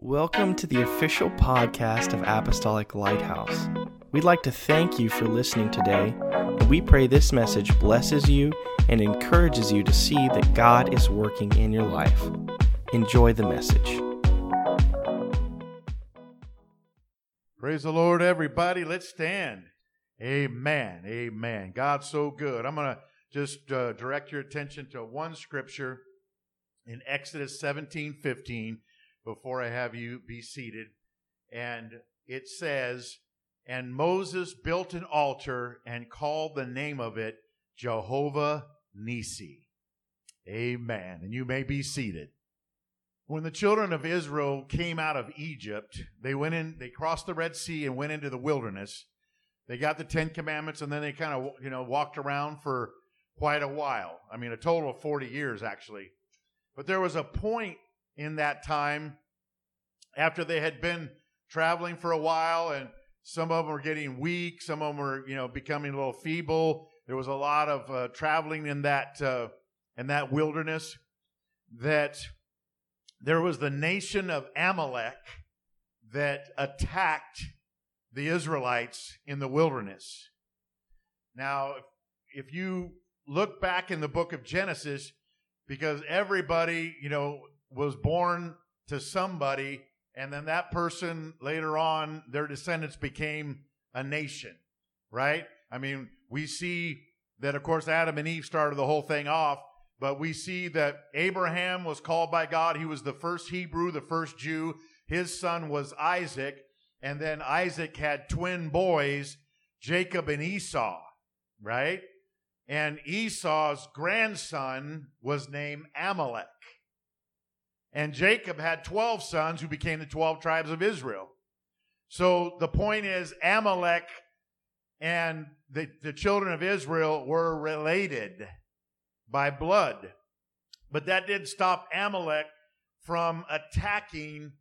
Welcome to the official podcast of Apostolic Lighthouse. We'd like to thank you for listening today, and we pray this message blesses you and encourages you to see that God is working in your life. Enjoy the message. Praise the Lord, everybody. Let's stand. Amen. Amen. God's so good. I'm going to just uh, direct your attention to one scripture in Exodus 17 15 before I have you be seated. And it says, And Moses built an altar and called the name of it Jehovah Nisi. Amen. And you may be seated. When the children of Israel came out of Egypt, they went in, they crossed the Red Sea and went into the wilderness. They got the Ten Commandments and then they kind of, you know, walked around for quite a while. I mean, a total of 40 years actually. But there was a point in that time after they had been traveling for a while and some of them were getting weak some of them were you know becoming a little feeble. There was a lot of uh, traveling in that uh, in that wilderness that there was the nation of amalek that attacked the israelites in the wilderness. Now if you look back in the book of genesis because everybody you know was born to somebody and then that person later on, their descendants became a nation, right? I mean, we see that, of course, Adam and Eve started the whole thing off, but we see that Abraham was called by God. He was the first Hebrew, the first Jew. His son was Isaac, and then Isaac had twin boys, Jacob and Esau, right? And Esau's grandson was named Amalek. And Jacob had 12 sons who became the 12 tribes of Israel. So the point is, Amalek and the, the children of Israel were related by blood. But that didn't stop Amalek from attacking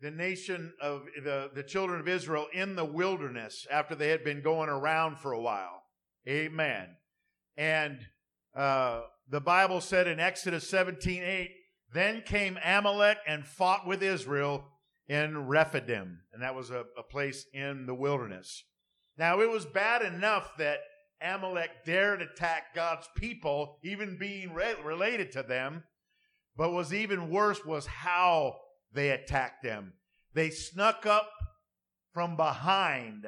the nation of the, the children of Israel in the wilderness after they had been going around for a while. Amen. And uh, the Bible said in Exodus 17 8, then came Amalek and fought with Israel in Rephidim, and that was a, a place in the wilderness. Now, it was bad enough that Amalek dared attack God's people, even being re- related to them, but was even worse was how they attacked them. They snuck up from behind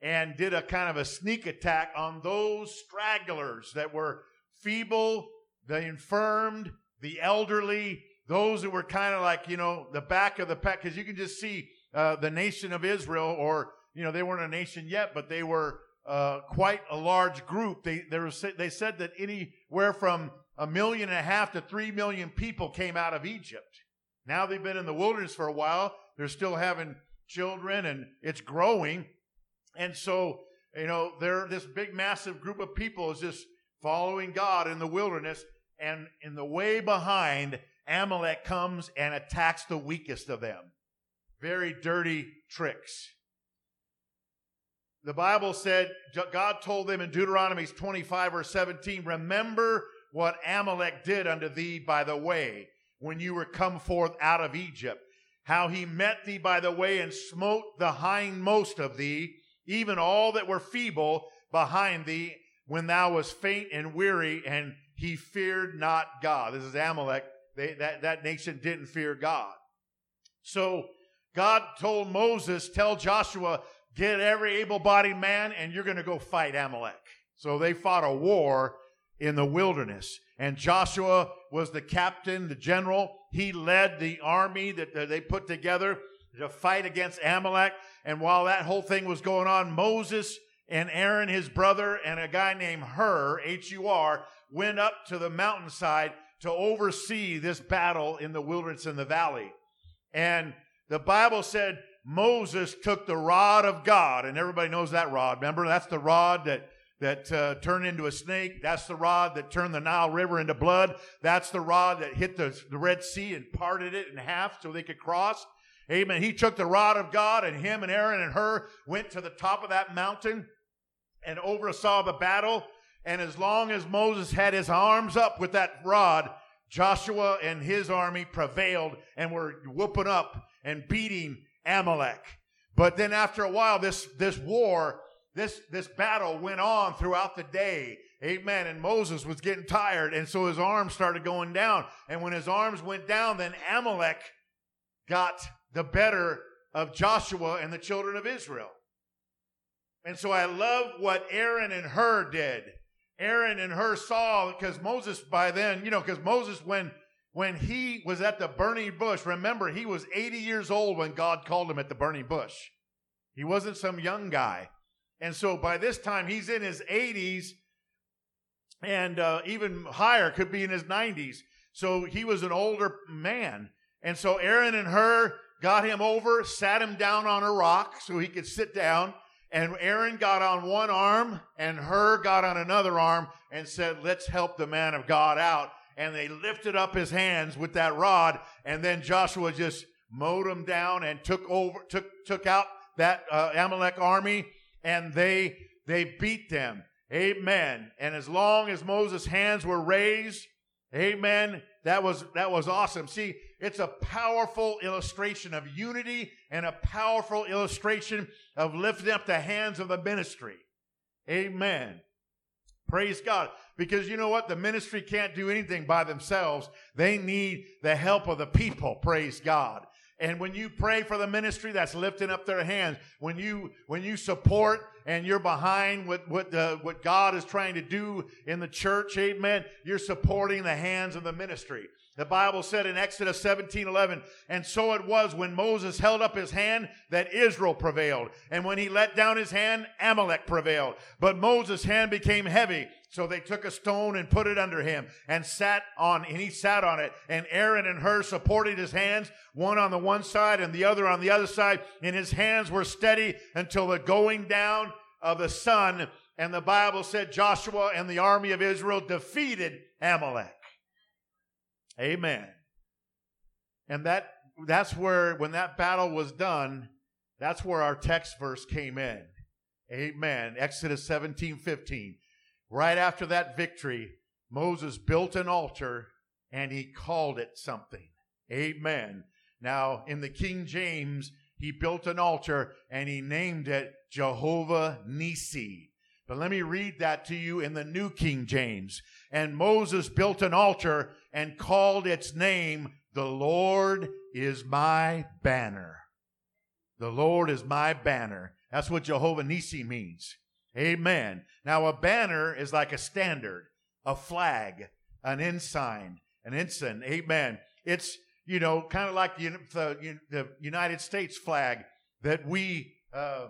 and did a kind of a sneak attack on those stragglers that were feeble, the infirmed, the elderly, those that were kind of like, you know, the back of the pack, because you can just see uh, the nation of Israel, or, you know, they weren't a nation yet, but they were uh, quite a large group. They, they, were, they said that anywhere from a million and a half to three million people came out of Egypt. Now they've been in the wilderness for a while. They're still having children and it's growing. And so, you know, they're this big, massive group of people is just following God in the wilderness and in the way behind, Amalek comes and attacks the weakest of them. Very dirty tricks. The Bible said, God told them in Deuteronomy 25 or 17, remember what Amalek did unto thee by the way when you were come forth out of Egypt, how he met thee by the way and smote the hindmost of thee, even all that were feeble behind thee, when thou was faint and weary, and he feared not God. This is Amalek. They, that, that nation didn't fear God. So God told Moses, tell Joshua, get every able bodied man and you're going to go fight Amalek. So they fought a war in the wilderness. And Joshua was the captain, the general. He led the army that, they put together to fight against Amalek. And while that whole thing was going on, Moses and Aaron, his brother, and a guy named Hur, H U R, went up to the mountainside to oversee this battle in the wilderness in the valley. And the Bible said Moses took the rod of God, and everybody knows that rod. Remember, that's the rod that that uh, turned into a snake. That's the rod that turned the Nile River into blood. That's the rod that hit the, the Red Sea and parted it in half so they could cross. Amen. He took the rod of God, and him and Aaron and Hur went to the top of that mountain and oversaw the battle. And as long as Moses had his arms up with that rod, Joshua and his army prevailed and were whooping up and beating Amalek. But then after a while, this, this war, this, this battle went on throughout the day. Amen. And Moses was getting tired. And so his arms started going down. And when his arms went down, then Amalek got the better of Joshua and the children of Israel. And so I love what Aaron and Hur did. Aaron and Hur saw because Moses by then, you know, because Moses when when he was at the burning bush, remember he was 80 years old when God called him at the burning bush. He wasn't some young guy. And so by this time he's in his 80s and uh, even higher, could be in his 90s. So he was an older man. And so Aaron and Hur got him over, sat him down on a rock so he could sit down. And Aaron got on one arm and Hur got on another arm and said, Let's help the man of God out. And they lifted up his hands with that rod. And then Joshua just mowed them down and took over, took, took out that uh, Amalek army and they, they beat them. Amen. And as long as Moses' hands were raised, amen, that was, that was awesome. See, it's a powerful illustration of unity and a powerful illustration of lifting up the hands of the ministry. Amen. Praise God. Because you know what? The ministry can't do anything by themselves. They need the help of the people. Praise God. And when you pray for the ministry, that's lifting up their hands. When you when you support and you're behind what what uh, what God is trying to do in the church, Amen. You're supporting the hands of the ministry. The Bible said in Exodus 17 11, and so it was when Moses held up his hand that Israel prevailed. And when he let down his hand, Amalek prevailed. But Moses' hand became heavy. So they took a stone and put it under him and sat on, and he sat on it. And Aaron and Hur supported his hands, one on the one side and the other on the other side. And his hands were steady until the going down of the sun. And the Bible said Joshua and the army of Israel defeated Amalek. Amen. And that that's where when that battle was done, that's where our text verse came in. Amen. Exodus 17, 15. Right after that victory, Moses built an altar and he called it something. Amen. Now, in the King James, he built an altar and he named it Jehovah Nisi. But let me read that to you in the New King James. And Moses built an altar and called its name, The Lord is my banner. The Lord is my banner. That's what Jehovah Nisi means. Amen. Now, a banner is like a standard, a flag, an ensign, an ensign. Amen. It's, you know, kind of like the, the, United States flag that we uh,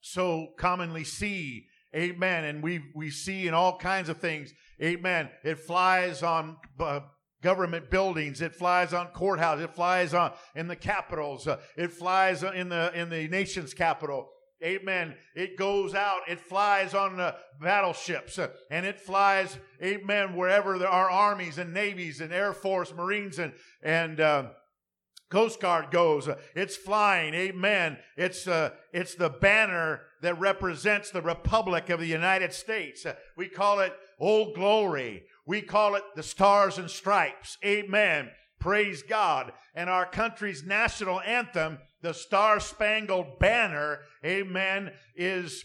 so commonly see. Amen. And we, we see in all kinds of things. Amen. It flies on uh, government buildings. It flies on courthouses. It flies on in the capitals. Uh, it flies in the in the nation's capital. Amen. It goes out. It flies on the battleships, uh, and it flies. Amen. Wherever there are armies and navies and air force, marines and and. Coast Guard goes. Uh, it's flying. Amen. It's, uh, it's the banner that represents the Republic of the United States. Uh, we call it Old Glory. We call it the Stars and Stripes. Amen. Praise God. And our country's national anthem, the Star Spangled Banner, amen, is,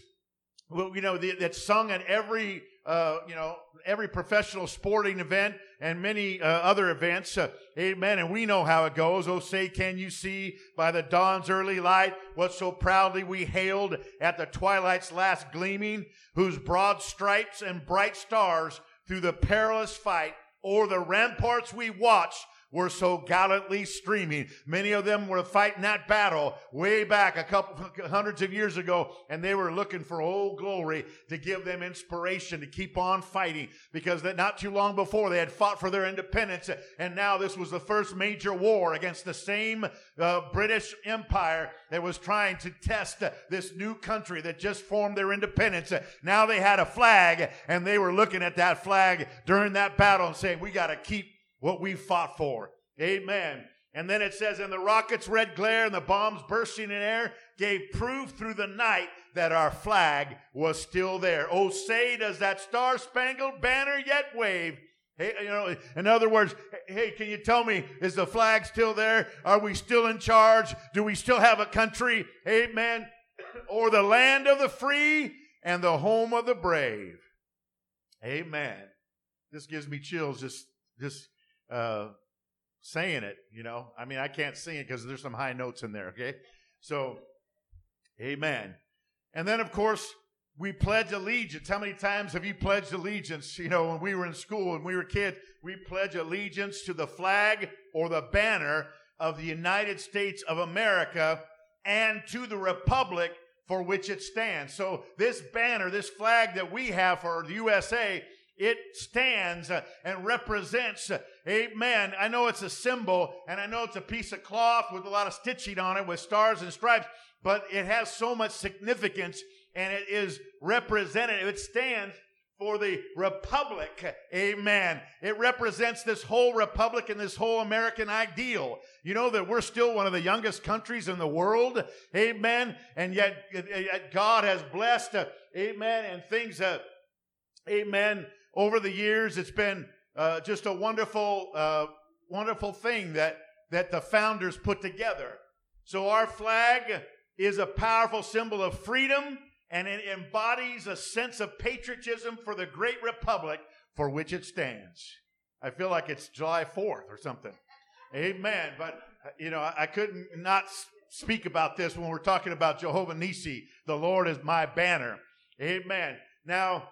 you know, that's sung at every, uh, you know, every professional sporting event and many uh, other events. Uh, amen. And we know how it goes. Oh, say, can you see by the dawn's early light what so proudly we hailed at the twilight's last gleaming, whose broad stripes and bright stars through the perilous fight o'er the ramparts we watched were so gallantly streaming. Many of them were fighting that battle way back a couple hundreds of years ago, and they were looking for old glory to give them inspiration to keep on fighting because that not too long before they had fought for their independence, and now this was the first major war against the same uh, British Empire that was trying to test uh, this new country that just formed their independence. now they had a flag, and they were looking at that flag during that battle and saying, "We got to keep." What we fought for. Amen. And then it says, and the rocket's red glare and the bombs bursting in air gave proof through the night that our flag was still there. Oh, say, does that star spangled banner yet wave? Hey, you know, in other words, hey, can you tell me, is the flag still there? Are we still in charge? Do we still have a country? Amen. Or the land of the free and the home of the brave. Amen. This gives me chills just, just, uh, saying it, you know. I mean, I can't sing it because there's some high notes in there, okay? So, amen. And then, of course, we pledge allegiance. How many times have you pledged allegiance? You know, when we were in school, when we were kids, we pledge allegiance to the flag or the banner of the United States of America and to the republic for which it stands. So this banner, this flag that we have for the USA, it stands uh, and represents, uh, amen. I know it's a symbol and I know it's a piece of cloth with a lot of stitching on it with stars and stripes, but it has so much significance and it is representative. It stands for the republic. Amen. It represents this whole republic and this whole American ideal. You know that we're still one of the youngest countries in the world. Amen. And yet, yet God has blessed. Uh, amen. And things, uh, amen. Over the years, it's been uh, just a wonderful, uh, wonderful thing that, that the founders put together. So our flag is a powerful symbol of freedom and it embodies a sense of patriotism for the great republic for which it stands. I feel like it's July 4th or something. Amen. But, you know, I couldn't not speak about this when we're talking about Jehovah Nisi. The Lord is my banner. Amen. Now,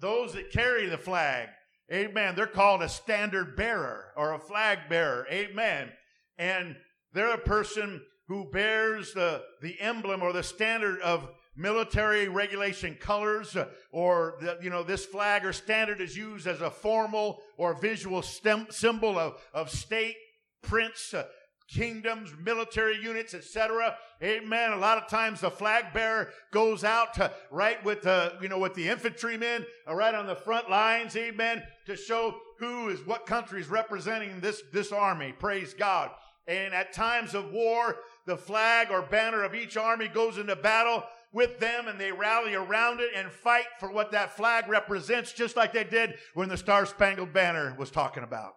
those that carry the flag, amen, they're called a standard bearer or a flag bearer. Amen. And they're a person who bears the, the emblem or the standard of military regulation colors uh, or the, you know this flag or standard is used as a formal or visual stem, symbol of, of state prince uh, kingdoms military units etc amen. A lot of times the flag bearer goes out to, right with the you know with the infantrymen uh, right on the front lines amen to show who is what country is representing this this army. Praise god. And at times of war the flag or banner of each army goes into battle with them and they rally around it and fight for what that flag represents, just like they did when the Star Spangled Banner was talking about.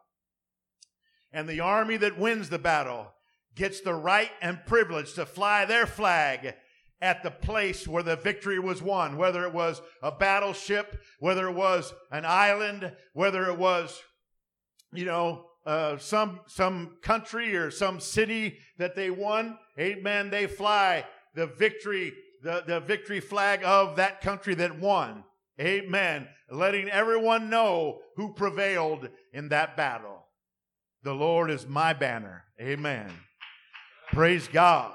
And the army that wins the battle gets the right and privilege to fly their flag at the place where the victory was won, whether it was a battleship, whether it was an island, whether it was, you know, uh, some some country or some city that they won. Amen. They fly the victory the, the victory flag of that country that won. Amen. Letting everyone know who prevailed in that battle. The Lord is my banner. Amen. Praise God.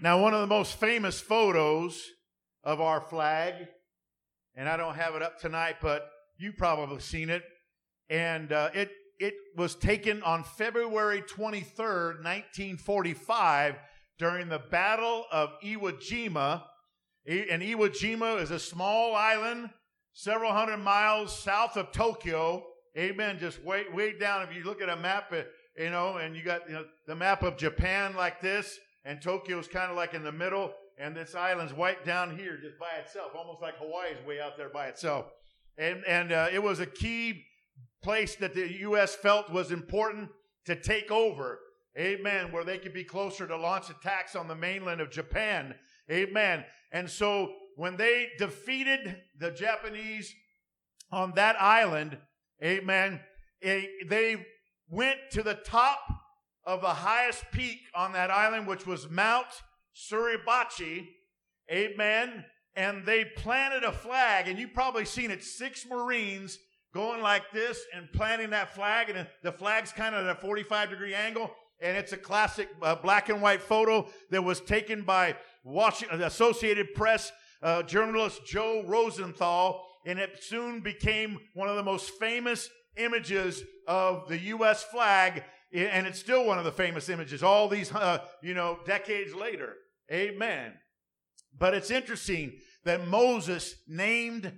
Now, one of the most famous photos of our flag, and I don't have it up tonight, but you've probably seen it. And uh, it, it was taken on February 23rd, 1945 during the Battle of Iwo Jima. And Iwo Jima is a small island several hundred miles south of Tokyo. Amen. Just way, way down. If you look at a map, uh, you know, and you got you know, the map of Japan like this, and Tokyo's kind of like in the middle, and this island's right down here just by itself, almost like Hawaii's way out there by itself. And, and uh, it was a key place that the U.S. felt was important to take over Amen. Where they could be closer to launch attacks on the mainland of Japan. Amen. And so when they defeated the Japanese on that island, amen, they went to the top of the highest peak on that island, which was Mount Suribachi. Amen. And they planted a flag, and you've probably seen it six Marines going like this and planting that flag, and the flag's kind of at a 45 degree angle and it's a classic uh, black and white photo that was taken by Washington, Associated Press uh, journalist Joe Rosenthal, and it soon became one of the most famous images of the U.S. flag, and it's still one of the famous images all these, uh, you know, decades later. Amen. But it's interesting that Moses named,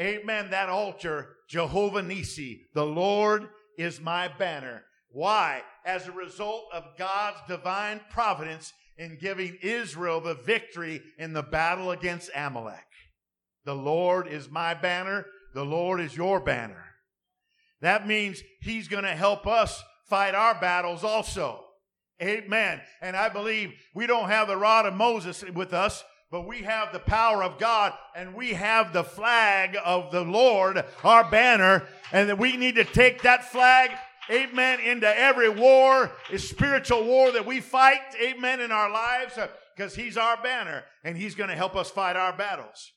amen, that altar Jehovah Nisi. The Lord is my banner. Why? As a result of God's divine providence in giving Israel the victory in the battle against Amalek. The Lord is my banner. The Lord is your banner. That means He's going to help us fight our battles also. Amen. And I believe we don't have the rod of Moses with us, but we have the power of God and we have the flag of the Lord, our banner, and that we need to take that flag amen, into every war, spiritual war that we fight, amen, in our lives, because He's our banner and He's going to help us fight our battles.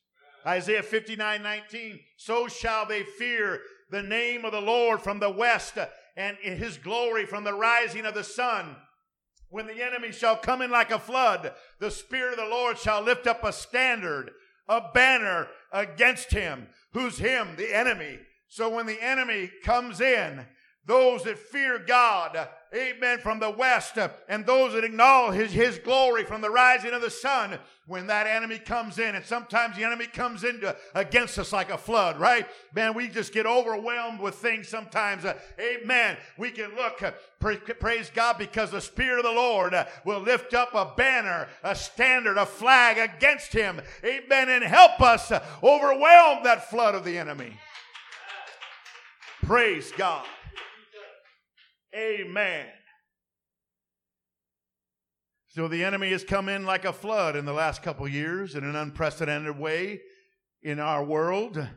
Isaiah 59 19, so shall they fear the name of the Lord from the west and His glory from the rising of the sun. When the enemy shall come in like a flood, the Spirit of the Lord shall lift up a standard, a banner against him. Who's him? The enemy. So when the enemy comes in, those that fear God, amen, from the west, and those that acknowledge his, his glory from the rising of the sun, when that enemy comes in, and sometimes the enemy comes into against us like a flood, right? Man, we just get overwhelmed with things sometimes. Uh, amen. We can look, uh, pra- praise God, because the Spirit of the Lord uh, will lift up a banner, a standard, a flag against him, amen, and help us overwhelm that flood of the enemy. Praise God. Amen. So the enemy has come in like a flood in the last couple years in an unprecedented way in our world.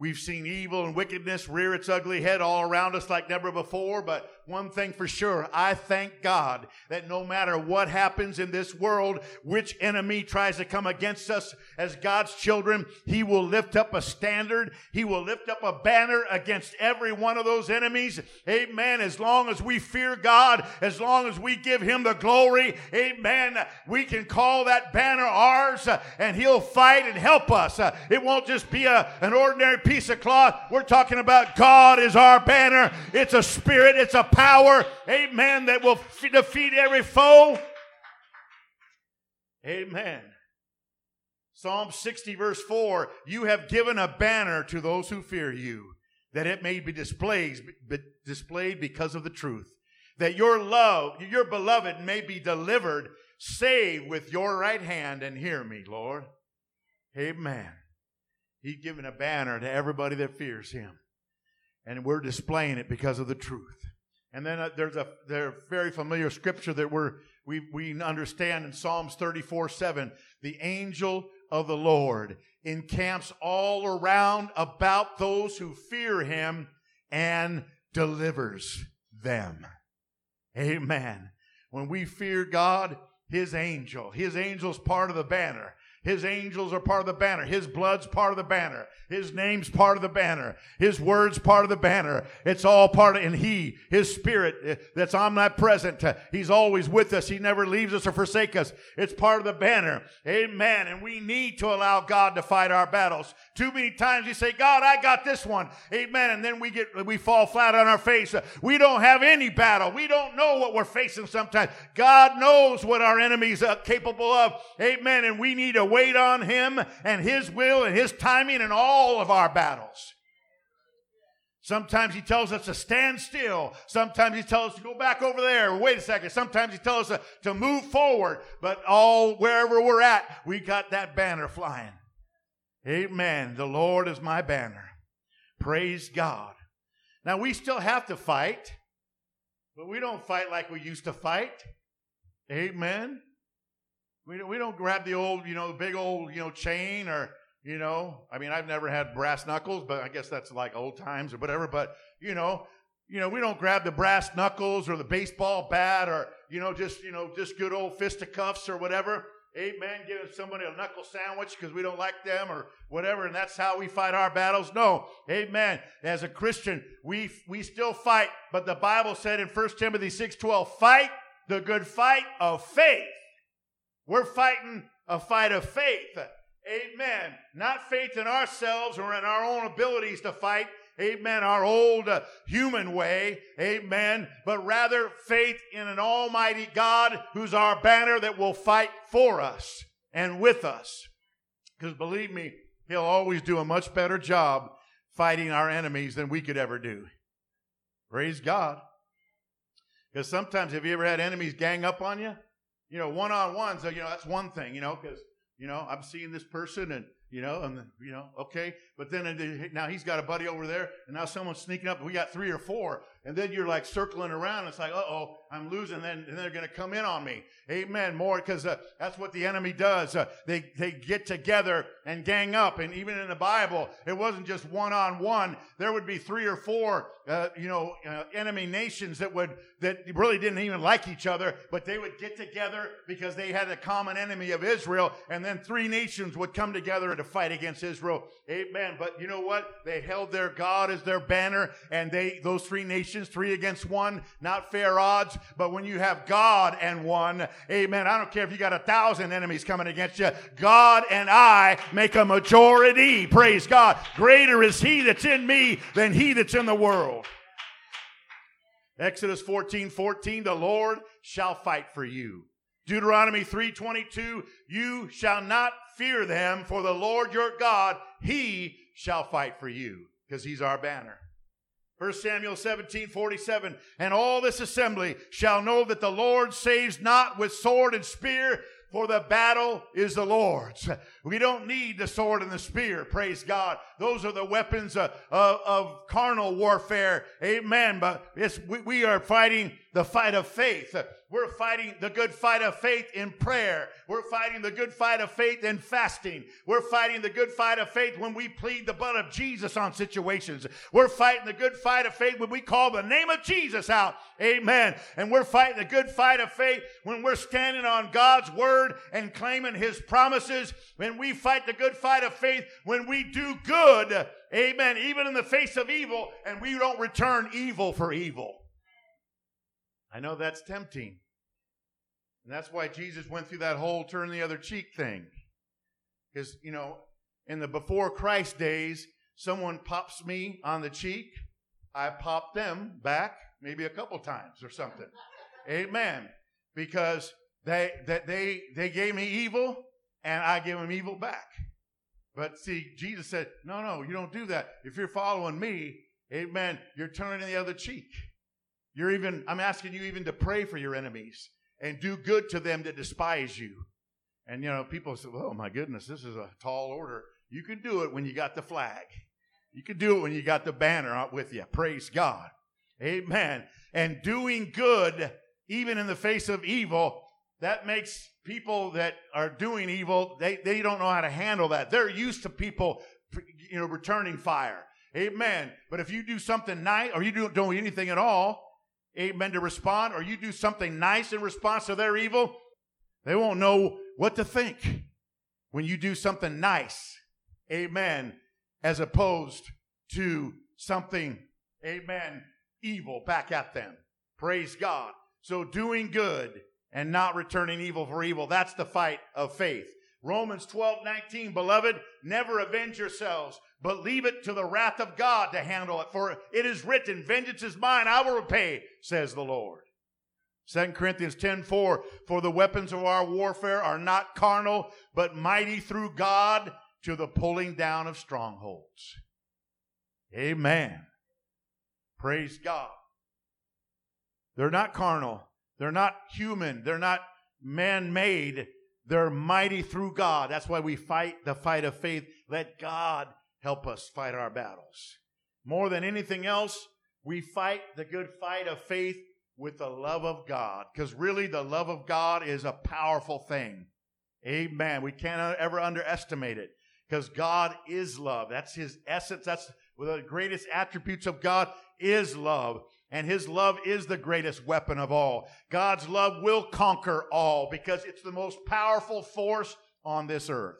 We've seen evil and wickedness rear its ugly head all around us like never before, but one thing for sure, I thank God that no matter what happens in this world, which enemy tries to come against us as God's children, He will lift up a standard. He will lift up a banner against every one of those enemies. Amen. As long as we fear God, as long as we give Him the glory, amen, we can call that banner ours uh, and He'll fight and help us. Uh, it won't just be a, an ordinary piece of cloth. We're talking about God is our banner. It's a spirit, it's a power, amen, that will f- defeat every foe. Amen. Psalm 60, verse 4 You have given a banner to those who fear you, that it may be displayed, be displayed because of the truth, that your love, your beloved, may be delivered. Save with your right hand and hear me, Lord. Amen. He's given a banner to everybody that fears him. And we're displaying it because of the truth. And then uh, there's a very familiar scripture that we're, we, we understand in Psalms 34 7. The angel of the Lord encamps all around about those who fear him and delivers them. Amen. When we fear God, his angel, his angel's part of the banner. His angels are part of the banner. His blood's part of the banner. His name's part of the banner. His word's part of the banner. It's all part of, and He, His Spirit eh, that's omnipresent, uh, He's always with us. He never leaves us or forsake us. It's part of the banner. Amen. And we need to allow God to fight our battles. Too many times we say, God, I got this one. Amen. And then we get, we fall flat on our face. We don't have any battle. We don't know what we're facing sometimes. God knows what our enemies are capable of. Amen. And we need to wait on Him and His will and His timing in all of our battles. Sometimes he tells us to stand still. Sometimes he tells us to go back over there. Wait a second. Sometimes he tells us to, to move forward. But all wherever we're at, we got that banner flying. Amen. The Lord is my banner. Praise God. Now we still have to fight, but we don't fight like we used to fight. Amen. We don't, we don't grab the old, you know, the big old, you know, chain or, you know, I mean, I've never had brass knuckles, but I guess that's like old times or whatever. But, you know, you know, we don't grab the brass knuckles or the baseball bat or, you know, just, you know, just good old fisticuffs or whatever. Amen. Giving somebody a knuckle sandwich because we don't like them or whatever, and that's how we fight our battles. No. Amen. As a Christian, we we still fight, but the Bible said in 1 Timothy 6:12, fight the good fight of faith. We're fighting a fight of faith. Amen. Not faith in ourselves or in our own abilities to fight. Amen. Our old uh, human way. Amen. But rather faith in an almighty God who's our banner that will fight for us and with us. Because believe me, he'll always do a much better job fighting our enemies than we could ever do. Praise God. Because sometimes, have you ever had enemies gang up on you? You know, one on ones, you know, that's one thing, you know, because, you know, I'm seeing this person and, you know, and you know, okay. But then now he's got a buddy over there, and now someone's sneaking up. We got three or four, and then you're like circling around. It's like, uh oh, I'm losing. Then and they're going to come in on me. Amen. More because uh, that's what the enemy does. Uh, they they get together and gang up. And even in the Bible, it wasn't just one on one. There would be three or four, uh, you know, uh, enemy nations that would that really didn't even like each other, but they would get together because they had a common enemy of Israel, and then three nations would come together to fight against Israel. Amen. But you know what? They held their God as their banner, and they those three nations, three against one, not fair odds. But when you have God and one, amen. I don't care if you got a thousand enemies coming against you. God and I make a majority. Praise God. Greater is He that's in me than He that's in the world. Exodus 14, 14, the Lord shall fight for you. Deuteronomy 3:22, you shall not fear them, for the Lord your God, he shall fight for you, because he's our banner. 1 Samuel 17, 47, and all this assembly shall know that the Lord saves not with sword and spear, for the battle is the Lord's. We don't need the sword and the spear, praise God. Those are the weapons of, of, of carnal warfare, amen. But we, we are fighting the fight of faith. We're fighting the good fight of faith in prayer. We're fighting the good fight of faith in fasting. We're fighting the good fight of faith when we plead the blood of Jesus on situations. We're fighting the good fight of faith when we call the name of Jesus out. Amen. And we're fighting the good fight of faith when we're standing on God's word and claiming his promises. When we fight the good fight of faith when we do good. Amen. Even in the face of evil and we don't return evil for evil. I know that's tempting. And that's why Jesus went through that whole turn the other cheek thing. Because, you know, in the before Christ days, someone pops me on the cheek, I pop them back maybe a couple times or something. Amen. Because they that they they gave me evil and I give them evil back. But see, Jesus said, No, no, you don't do that. If you're following me, amen, you're turning the other cheek. You're even, I'm asking you even to pray for your enemies and do good to them that despise you. And, you know, people say, oh my goodness, this is a tall order. You can do it when you got the flag. You can do it when you got the banner out with you. Praise God. Amen. And doing good, even in the face of evil, that makes people that are doing evil, they, they don't know how to handle that. They're used to people, you know, returning fire. Amen. But if you do something nice or you don't do anything at all, amen, to respond, or you do something nice in response to their evil, they won't know what to think when you do something nice, amen, as opposed to something, amen, evil back at them. Praise God. So doing good and not returning evil for evil, that's the fight of faith. Romans 12, 19, beloved, never avenge yourselves, but leave it to the wrath of God to handle it. For it is written, vengeance is mine, I will repay, says the Lord. 2 Corinthians 10, 4, for the weapons of our warfare are not carnal, but mighty through God to the pulling down of strongholds. Amen. Praise God. They're not carnal. They're not human. They're not man made. They're mighty through God. That's why we fight the fight of faith. Let God help us fight our battles. More than anything else, we fight the good fight of faith with the love of God. Because really, the love of God is a powerful thing. Amen. We can't ever underestimate it. Because God is love. That's his essence. That's one of the greatest attributes of God is love. And his love is the greatest weapon of all. God's love will conquer all because it's the most powerful force on this earth.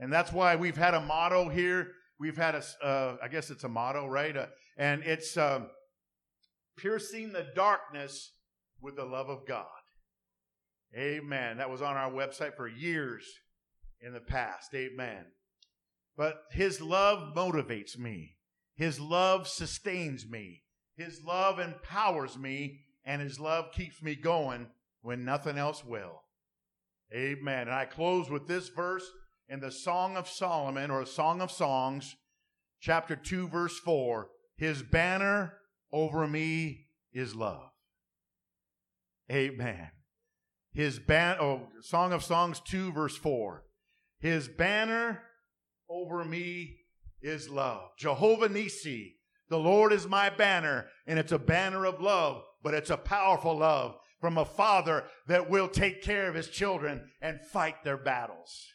And that's why we've had a motto here. We've had a, uh, I guess it's a motto, right? Uh, and it's um, piercing the darkness with the love of God. Amen. That was on our website for years in the past. Amen. But his love motivates me. His love sustains me. His love empowers me, and His love keeps me going when nothing else will. Amen. And I close with this verse in the Song of Solomon or Song of Songs, chapter 2, verse 4. His banner over me is love. Amen. His ban oh, Song of Songs 2, verse 4. His banner over me is love. Jehovah Nisi, the Lord is my banner, and it's a banner of love, but it's a powerful love from a father that will take care of his children and fight their battles.